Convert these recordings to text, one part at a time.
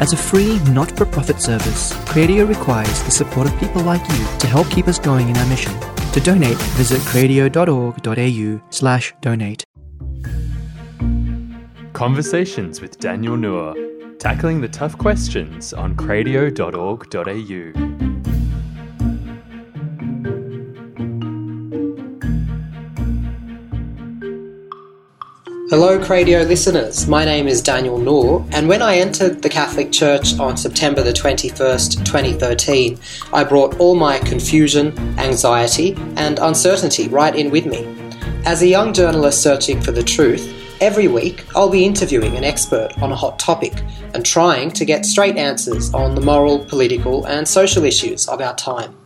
As a free, not for profit service, Cradio requires the support of people like you to help keep us going in our mission. To donate, visit cradio.org.au slash donate. Conversations with Daniel Nour, tackling the tough questions on cradio.org.au. Hello, Cradio listeners. My name is Daniel Nour, and when I entered the Catholic Church on September the 21st, 2013, I brought all my confusion, anxiety, and uncertainty right in with me. As a young journalist searching for the truth, every week I'll be interviewing an expert on a hot topic and trying to get straight answers on the moral, political, and social issues of our time.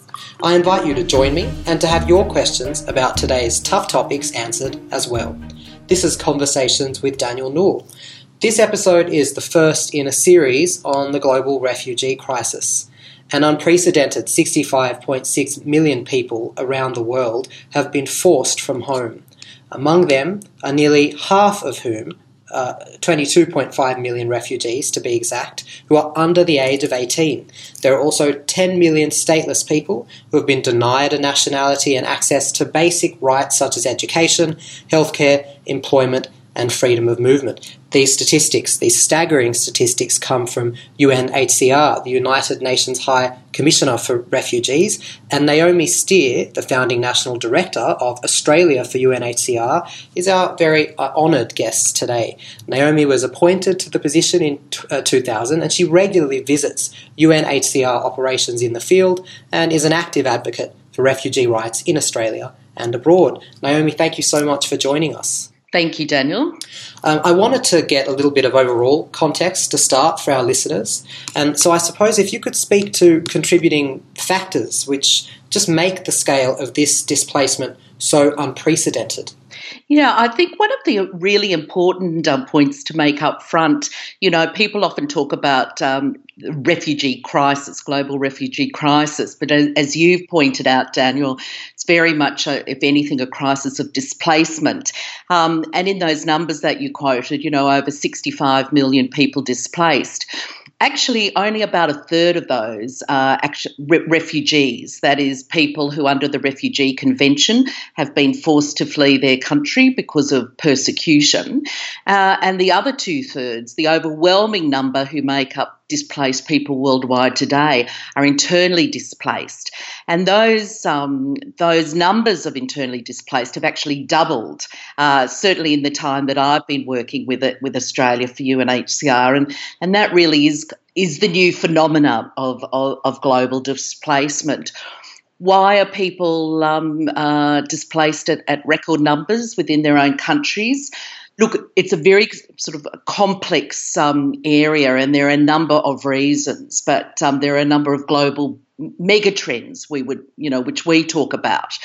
I invite you to join me and to have your questions about today's tough topics answered as well. This is Conversations with Daniel Nour. This episode is the first in a series on the global refugee crisis. An unprecedented 65.6 million people around the world have been forced from home. Among them are nearly half of whom uh, 22.5 million refugees, to be exact, who are under the age of 18. There are also 10 million stateless people who have been denied a nationality and access to basic rights such as education, healthcare, employment, and freedom of movement. These statistics, these staggering statistics, come from UNHCR, the United Nations High Commissioner for Refugees, and Naomi Steer, the founding national director of Australia for UNHCR, is our very uh, honoured guest today. Naomi was appointed to the position in uh, 2000 and she regularly visits UNHCR operations in the field and is an active advocate for refugee rights in Australia and abroad. Naomi, thank you so much for joining us. Thank you, Daniel. Um, I wanted to get a little bit of overall context to start for our listeners. And so I suppose if you could speak to contributing factors which just make the scale of this displacement so unprecedented. Yeah, I think one of the really important um, points to make up front, you know, people often talk about um, refugee crisis, global refugee crisis, but as, as, you've pointed out, Daniel, it's very much, a, if anything, a crisis of displacement. Um, and in those numbers that you quoted, you know, over 65 million people displaced. Actually, only about a third of those are actually re- refugees. That is, people who, under the Refugee Convention, have been forced to flee their country because of persecution. Uh, and the other two thirds, the overwhelming number who make up displaced people worldwide today are internally displaced, and those um, those numbers of internally displaced have actually doubled. Uh, certainly in the time that I've been working with it with Australia for UNHCR, and and that really is is the new phenomena of of, of global displacement why are people um, uh, displaced at, at, record numbers within their own countries? Look, it's a very sort of complex um, area, and there are a number of reasons, but um, there are a number of global megatrends we would, you know, which we talk about.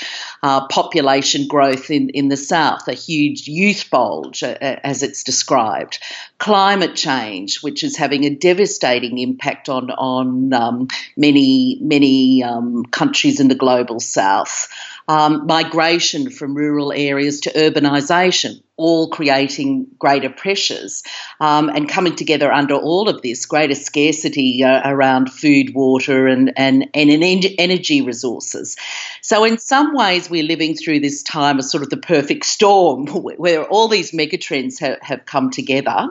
Uh, population growth in, in the south, a huge youth bulge, uh, as it's described. Climate change, which is having a devastating impact on on um, many many um, countries in the global south um, migration from rural areas to urbanisation, all creating greater pressures um, and coming together under all of this greater scarcity uh, around food, water, and, and, and energy resources. So, in some ways, we're living through this time as sort of the perfect storm where all these megatrends have, have come together.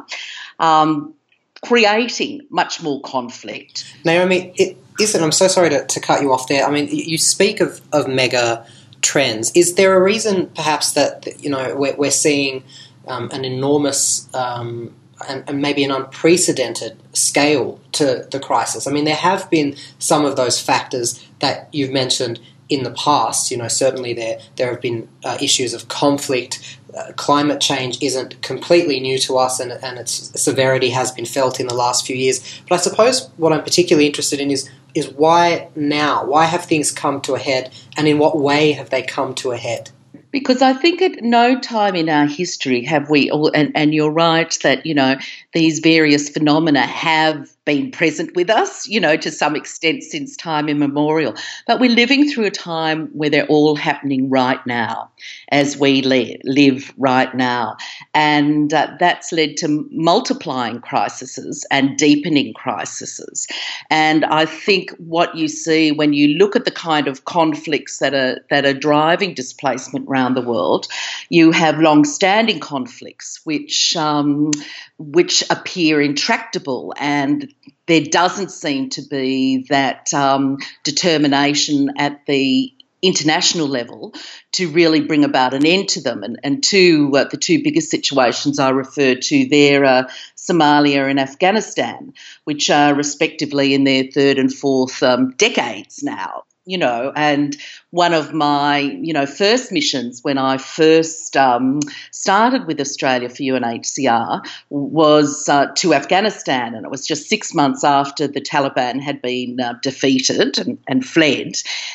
Um, creating much more conflict. Naomi, it, isn't, I'm so sorry to, to cut you off there. I mean, you speak of, of mega trends. Is there a reason, perhaps, that you know we're, we're seeing um, an enormous um, and, and, maybe an unprecedented scale to the crisis? I mean, there have been some of those factors that you've mentioned in the past. You know, certainly there there have been uh, issues of conflict. Uh, climate change isn't completely new to us, and, and its severity has been felt in the last few years. But I suppose what I'm particularly interested in is is why now? Why have things come to a head, and in what way have they come to a head? Because I think at no time in our history have we, and, and you're right that you know these various phenomena have been present with us, you know, to some extent since time immemorial. But we're living through a time where they're all happening right now, as we li- live right now. And uh, that's led to multiplying crises and deepening crises. And I think what you see when you look at the kind of conflicts that are, that are driving displacement around the world, you have long standing conflicts which, um, which appear intractable and there doesn't seem to be that um, determination at the international level to really bring about an end to them. And, and two, uh, the two biggest situations I referred to there are Somalia and Afghanistan, which are respectively in their third and fourth um, decades now you know, and one of my, you know, first missions when I first um, started with Australia for UNHCR was uh, to Afghanistan, and it was just six months after the Taliban had been uh, defeated and, and fled,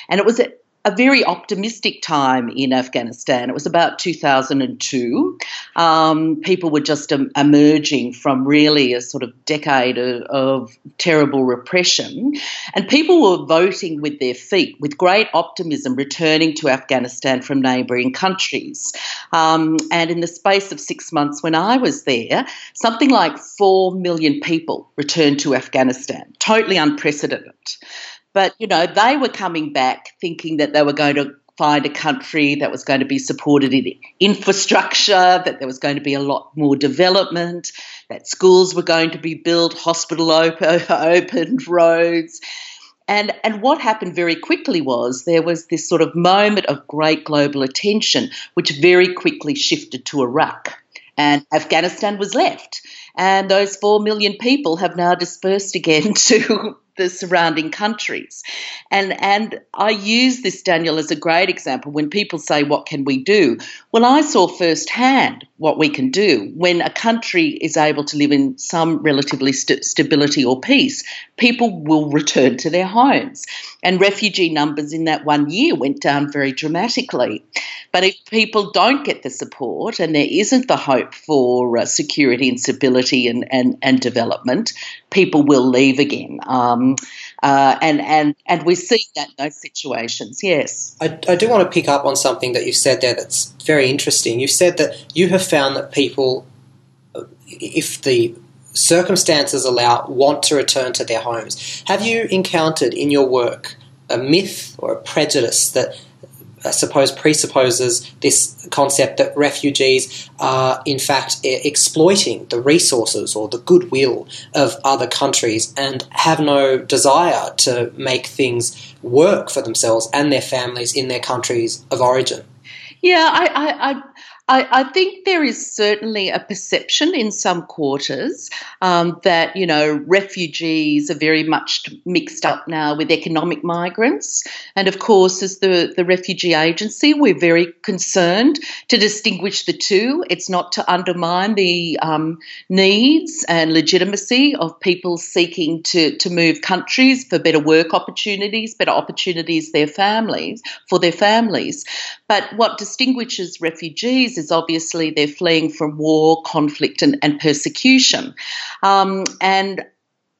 and it was a very optimistic time in Afghanistan. It was about 2002. Um, people were just um, emerging from really a sort of decade of, of, terrible repression, and people were voting with their feet with great optimism, returning to Afghanistan from neighbouring countries. Um, and in the space of six months when I was there, something like 4 million people returned to Afghanistan, totally unprecedented. But, you know, they were coming back thinking that they were going to find a country that was going to be supported in infrastructure, that there was going to be a lot more development, that schools were going to be built, hospital open, opened, roads. And, and what happened very quickly was there was this sort of moment of great global attention, which very quickly shifted to Iraq. And Afghanistan was left. And those 4 million people have now dispersed again to the surrounding countries. And and I use this Daniel as a great example when people say what can we do? Well, I saw firsthand what we can do when a country is able to live in some relatively st- stability or peace. People will return to their homes. And refugee numbers in that one year went down very dramatically. But if people don't get the support and there isn't the hope for uh, security and stability and, and, and development, people will leave again. Um, uh, and, and, and we see that in those situations, yes. I, I do want to pick up on something that you've said there that's very interesting. You've said that you have found that people, if the circumstances allow, want to return to their homes. Have you encountered in your work a myth or a prejudice that I suppose presupposes this concept that refugees are in fact exploiting the resources or the goodwill of other countries and have no desire to make things work for themselves and their families in their countries of origin. Yeah, I, I, I I, I, think there is certainly a perception in some quarters um, that you know refugees are very much mixed up now with economic migrants, and of course, as the the refugee agency, we're very concerned to distinguish the two. It's not to undermine the um, needs and legitimacy of people seeking to to move countries for better work opportunities, better opportunities their families for their families, but what distinguishes refugees is obviously they're fleeing from war, conflict, and, and persecution. Um, and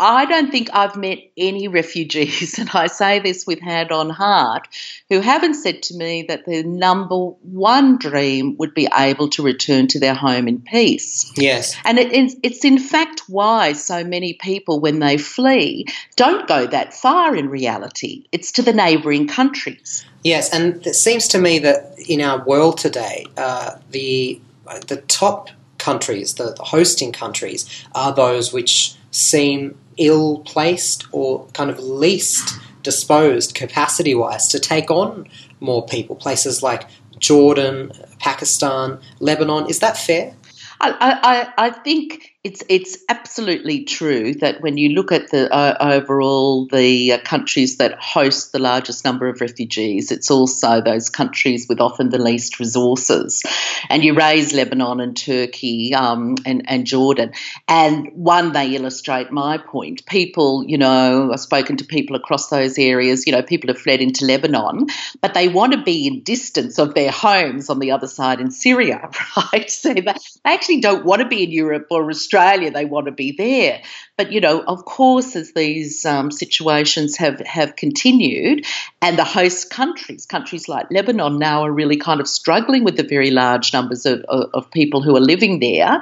I don't think I've met any refugees, and I say this with hand on heart, who haven't said to me that their number one dream would be able to return to their home in peace. Yes. And it, it's in fact why so many people, when they flee, don't go that far in reality. It's to the neighbouring countries. Yes, and it seems to me that in our world today, uh, the the top countries, the, the hosting countries, are those which seem ill placed or kind of least disposed capacity wise to take on more people. Places like Jordan, Pakistan, Lebanon. Is that fair? I, I, I think it's it's absolutely true that when you look at the uh, overall the uh, countries that host the largest number of refugees, it's also those countries with often the least resources. And you raise Lebanon and Turkey um, and and Jordan, and one they illustrate my point. People, you know, I've spoken to people across those areas. You know, people have fled into Lebanon, but they want to be in distance of their homes on the other side in Syria, right? So they, they actually don't want to be in Europe or Australia, they want to be there. But, you know, of course, as these um, situations have, have continued, and the host countries, countries like Lebanon now are really kind of struggling with the very large numbers of, of, people who are living there,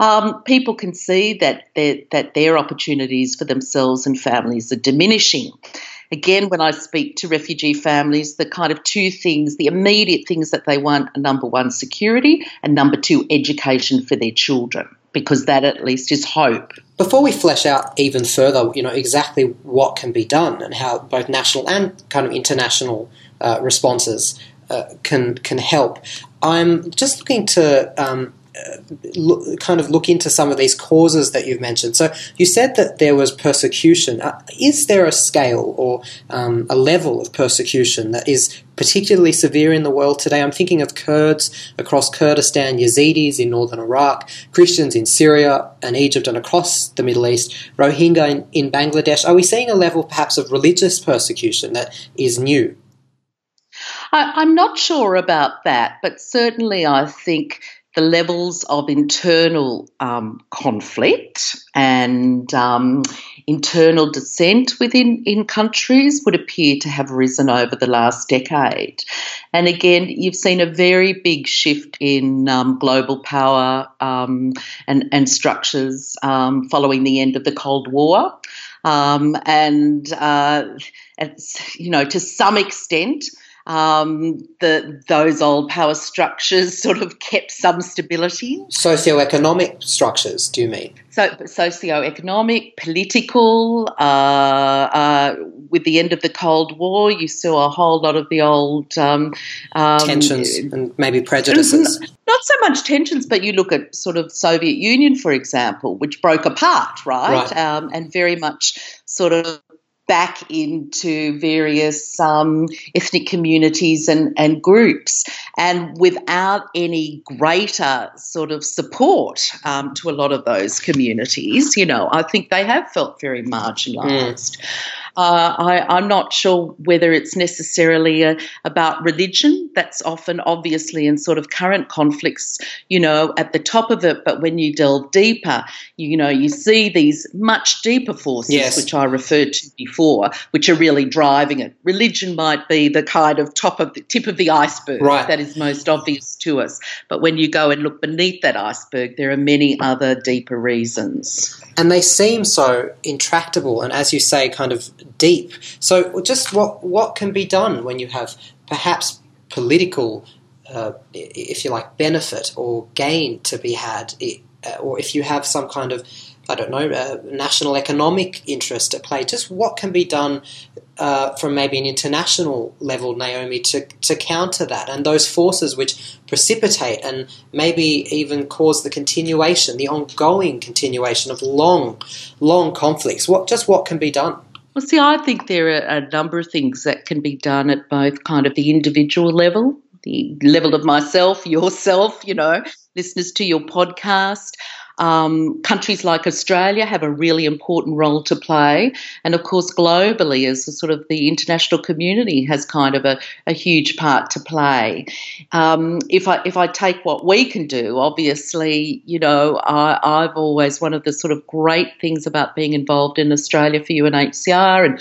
um, people can see that, that their opportunities for themselves and families are diminishing again, when I speak to refugee families, the kind of two things, the immediate things that they want are number one, security, and number two, education for their children, because that at least is hope. Before we flesh out even further, you know, exactly what can be done and how both national and kind of international uh, responses uh, can can help, I'm just looking to um, look, kind of look into some of these causes that you've mentioned. So you said that there was persecution. Uh, is there a scale or um, a level of persecution that is particularly severe in the world today? I'm thinking of Kurds across Kurdistan, Yazidis in northern Iraq, Christians in Syria and Egypt and across the Middle East, Rohingya in, in Bangladesh. Are we seeing a level perhaps of religious persecution that is new? I, am not sure about that, but certainly I think the levels of internal um, conflict and um, internal dissent within in countries would appear to have risen over the last decade. And again, you've seen a very big shift in um, global power um, and, and structures um, following the end of the Cold War. Um, and, uh, you know, to some extent, um, the, those old power structures sort of kept some stability. Socioeconomic structures, do you mean? So, socioeconomic, political. Uh, uh, with the end of the Cold War, you saw a whole lot of the old um, um, tensions and maybe prejudices. Not so much tensions, but you look at sort of Soviet Union, for example, which broke apart, right? right. Um, and very much sort of back into various um, ethnic communities and, and groups, and without any greater sort of support um, to a lot of those communities, you know, I think they have felt very marginalised. Mm. Uh, I, am not sure whether it's necessarily a, about religion. That's often, obviously, in sort of current conflicts, you know, at the top of it. But when you delve deeper, you, you know, you see these much deeper forces, yes. which I referred to before, which are really driving it. Religion might be the kind of top of the tip of the iceberg right. that is most obvious to us. But when you go and look beneath that iceberg, there are many other deeper reasons. And they seem so intractable, and as you say, kind of deep. So, just what what can be done when you have perhaps political, uh, if you like, benefit or gain to be had, uh, or if you have some kind of I don't know, uh, national economic interest at play. Just what can be done uh, from maybe an international level, Naomi, to, to counter that and those forces which precipitate and maybe even cause the continuation, the ongoing continuation of long, long conflicts. What just what can be done? Well, see, I think there are a number of things that can be done at both kind of the individual level, the level of myself, yourself, you know, listeners to your podcast. Um, countries like Australia have a really important role to play, and of course, globally, as sort of the international community has kind of a, a huge part to play. Um, if I if I take what we can do, obviously, you know, I, I've always one of the sort of great things about being involved in Australia for UNHCR and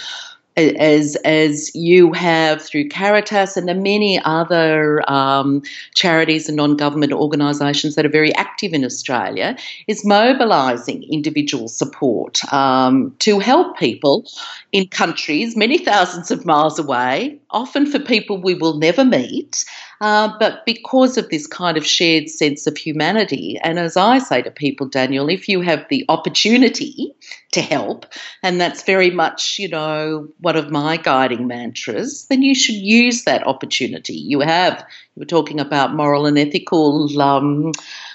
as as you have through Caritas and the many other um, charities and non-government organisations that are very active in Australia, is mobilising individual support um, to help people in countries many thousands of miles away, often for people we will never meet, uh, but because of this kind of shared sense of humanity, and as I say to people, Daniel, if you have the opportunity to help, and that's very much, you know, one of my guiding mantras, then you should use that opportunity. You have, you were talking about moral and ethical um,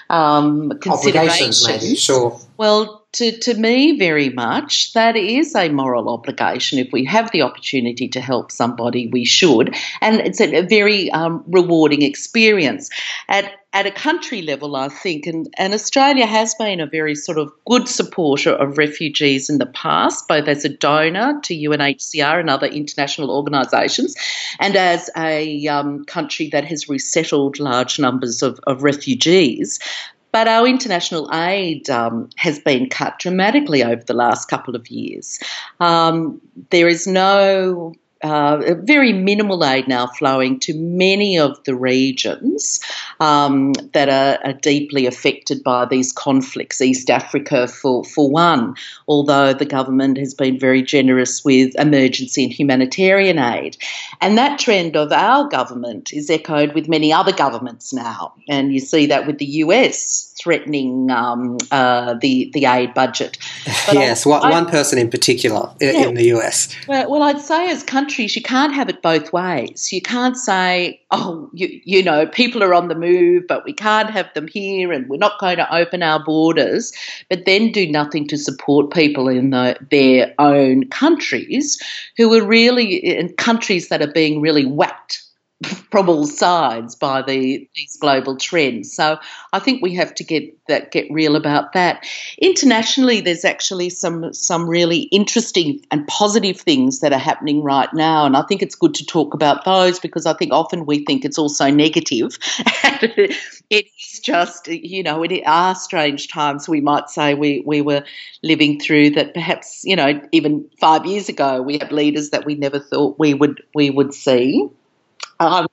um, considerations. Maybe, sure. Well, to, to me, very much, that is a moral obligation. If we have the opportunity to help somebody, we should. And it's a, very um, rewarding experience. At, at a country level, I think, and, and Australia has been a very sort of good supporter of refugees in the past, both as a donor to UNHCR and other international organisations, and as a um, country that has resettled large numbers of, of refugees. But our international aid um, has been cut dramatically over the last couple of years. Um, there is no uh, very minimal aid now flowing to many of the regions um, that are, are, deeply affected by these conflicts. East Africa, for, for one, although the government has been very generous with emergency and humanitarian aid. And that trend of our government is echoed with many other governments now. And you see that with the US threatening um, uh, the the aid budget. But yes, I, one person in particular in, yeah, in the US. Well, well, I'd say as countries, you can't have it both ways. You can't say, oh, you, you know, people are on the move, but we can't have them here, and we're not going to open our borders, but then do nothing to support people in the, their own countries who are really in countries that are being really whacked from all sides by the these global trends. So I think we have to get that get real about that. Internationally, there's actually some some really interesting and positive things that are happening right now, and I think it's good to talk about those because I think often we think it's also negative. it is just you know it are strange times. We might say we we were living through that. Perhaps you know even five years ago we had leaders that we never thought we would we would see. Um,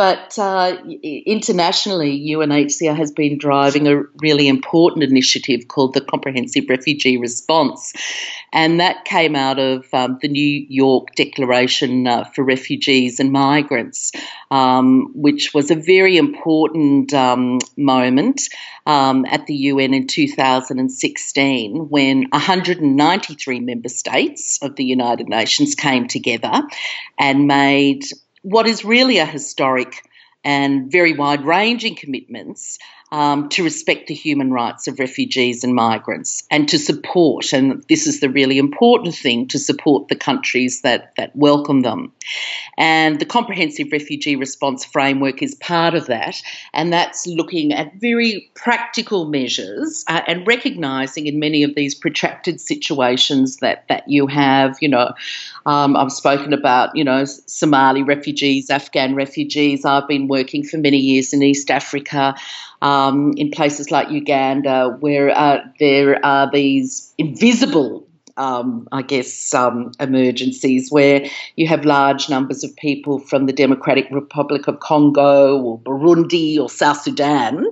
but uh, internationally, UNHCR has been driving a really important initiative called the Comprehensive Refugee Response. And that came out of um, the New York Declaration uh, for Refugees and Migrants, um, which was a very important um, moment um, at the UN in 2016 when 193 member states of the United Nations came together and made what is really a historic and very wide ranging commitments um, to respect the human rights of refugees and migrants and to support, and this is the really important thing, to support the countries that, that welcome them. And the Comprehensive Refugee Response Framework is part of that, and that's looking at very practical measures uh, and recognising in many of these protracted situations that, that you have, you know, um, I've spoken about, you know, Somali refugees, Afghan refugees. I've been working for many years in East Africa um, in places like Uganda, where uh, there are these invisible um, I guess, um, emergencies where you have large numbers of people from the Democratic Republic of Congo or Burundi or South Sudan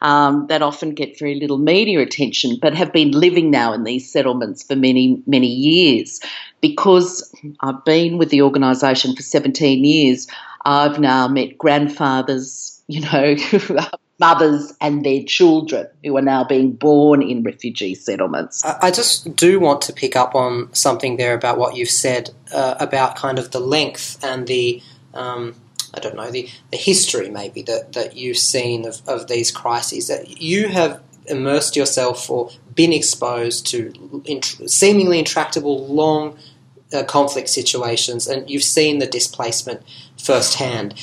um, that often get very little media attention, but have been living now in these settlements for many, many years. Because I've been with the organisation for 17 years, I've now met grandfathers, you know, mothers and their children who are now being born in refugee settlements. I just do want to pick up on something there about what you've said uh, about kind of the length and the. Um, I don't know the, the history maybe that, that you've seen of, of these crises that you have immersed yourself or been exposed to seemingly intractable long uh, conflict situations and you've seen the displacement firsthand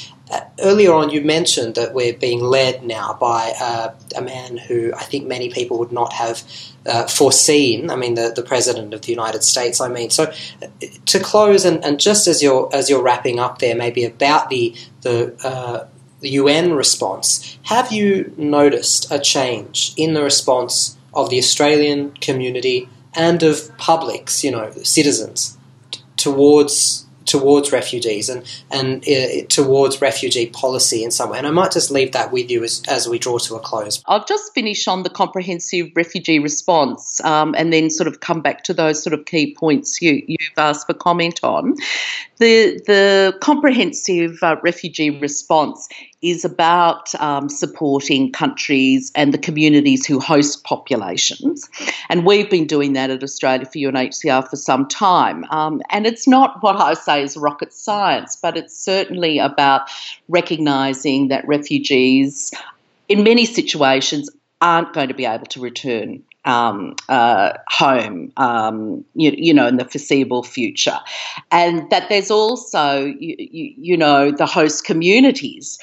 earlier on, you mentioned that we're being led now by uh, a man who I think many people would not have uh, foreseen. I mean, the, the president of the United States. I mean, so to close and, and just as you're as you're wrapping up there, maybe about the the uh, the UN response. Have you noticed a change in the response of the Australian community and of publics, you know, citizens, t- towards towards refugees and and uh, towards refugee policy in some way. And I might just leave that with you as, as we draw to a close. I'll just finish on the comprehensive refugee response um, and then sort of come back to those sort of key points you, you've asked for comment on. The the comprehensive uh, refugee response is about um, supporting countries and the communities who host populations. And we've been doing that at Australia for UNHCR for some time. Um, and it's not what I say is rocket science, but it's certainly about recognising that refugees, in many situations, aren't going to be able to return um, uh, home, um, you, you, know, in the foreseeable future. And that there's also, you, you, you, know, the host communities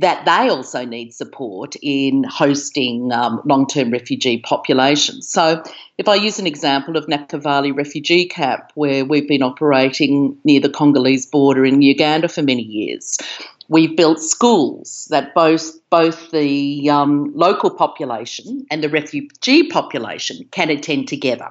that they also need support in hosting um, long term refugee populations. So, if I use an example of Nakivale refugee camp, where we've been operating near the Congolese border in Uganda for many years, we've built schools that both both the um, local population and the refugee population can attend together.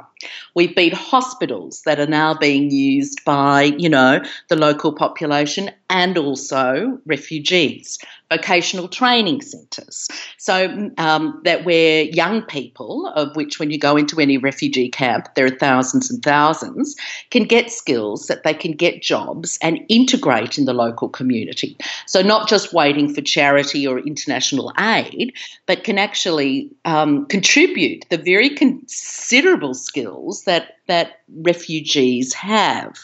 We've been hospitals that are now being used by, you know, the local population and also refugees, vocational training centres. So um, that where young people, of which when you go into any refugee camp, there are thousands and thousands, can get skills that they can get jobs and integrate in the local community. So not just waiting for charity or international aid, but can actually um, contribute the very considerable skills that that refugees have.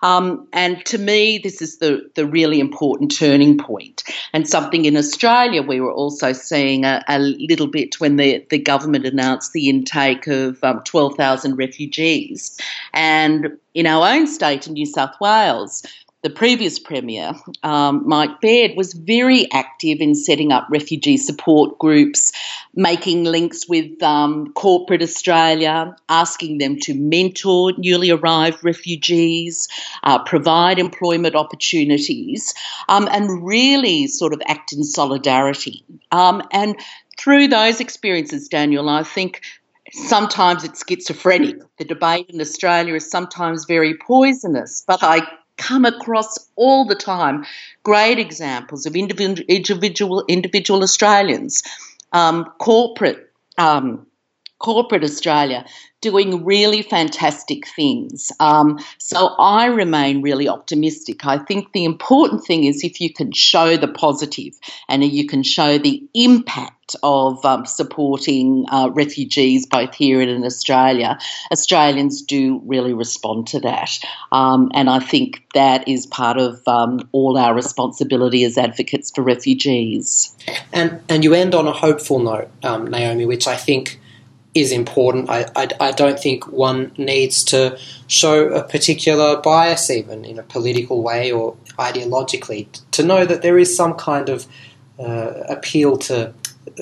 Um, and to me, this is the, the really important turning point and something in Australia we were also seeing a, a little bit when the, the government announced the intake of um, 12,000 refugees. And in our own state in New South Wales, the previous Premier, um, Mike Baird, was very active in setting up refugee support groups, making links with um, corporate Australia, asking them to mentor newly arrived refugees, uh, provide employment opportunities, um, and really sort of act in solidarity. Um, and through those experiences, Daniel, I think sometimes it's schizophrenic. The debate in Australia is sometimes very poisonous, but I come across all the time great examples of individual individual, Australians, um, corporate um, corporate Australia doing really fantastic things. Um, so I remain really optimistic. I think the important thing is if you can show the positive and you can show the impact of um, supporting uh, refugees both here and in Australia, Australians do really respond to that. Um, and I think that is part of um, all our responsibility as advocates for refugees. And, and you end on a hopeful note, um, Naomi, which I think is important. I, I, I, don't think one needs to show a particular bias, even in a political way or ideologically, to know that there is some kind of uh, appeal to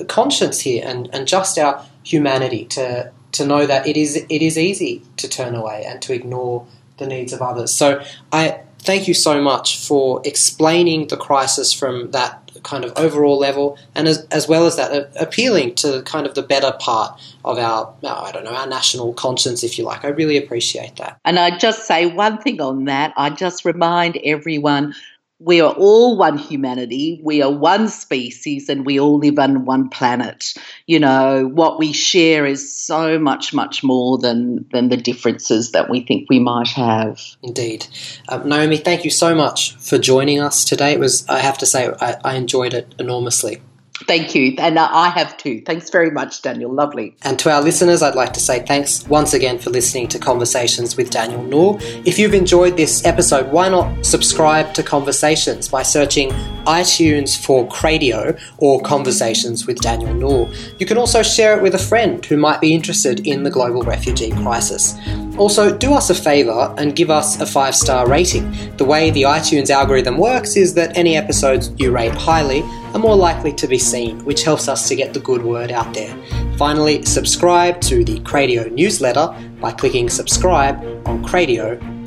conscience here and, and just our humanity to to know that it is it is easy to turn away and to ignore the needs of others. So I thank you so much for explaining the crisis from that kind of overall level, and as, as well as that, uh, appealing to kind of the better part of our, I don't know, our national conscience, if you like. I really appreciate that. And I just say one thing on that. I just remind everyone we are all one humanity, we are one species, and we all live on one planet. You know, what we share is so much, much more than, than the differences that we think we might have. Indeed. Um, Naomi, thank you so much for joining us today. It was, I have to say, I, I enjoyed it enormously. Thank you. And uh, I have too. Thanks very much, Daniel. Lovely. And to our listeners, I'd like to say thanks once again for listening to Conversations with Daniel Nour. If you've enjoyed this episode, why not subscribe to Conversations by searching iTunes for Cradio or Conversations with Daniel Nour. You can also share it with a friend who might be interested in the global refugee crisis. Also, do us a favour and give us a five star rating. The way the iTunes algorithm works is that any episodes you rate highly are more likely to be seen, which helps us to get the good word out there. Finally, subscribe to the Cradio newsletter by clicking subscribe on cradio.org.au.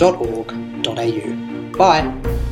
Bye!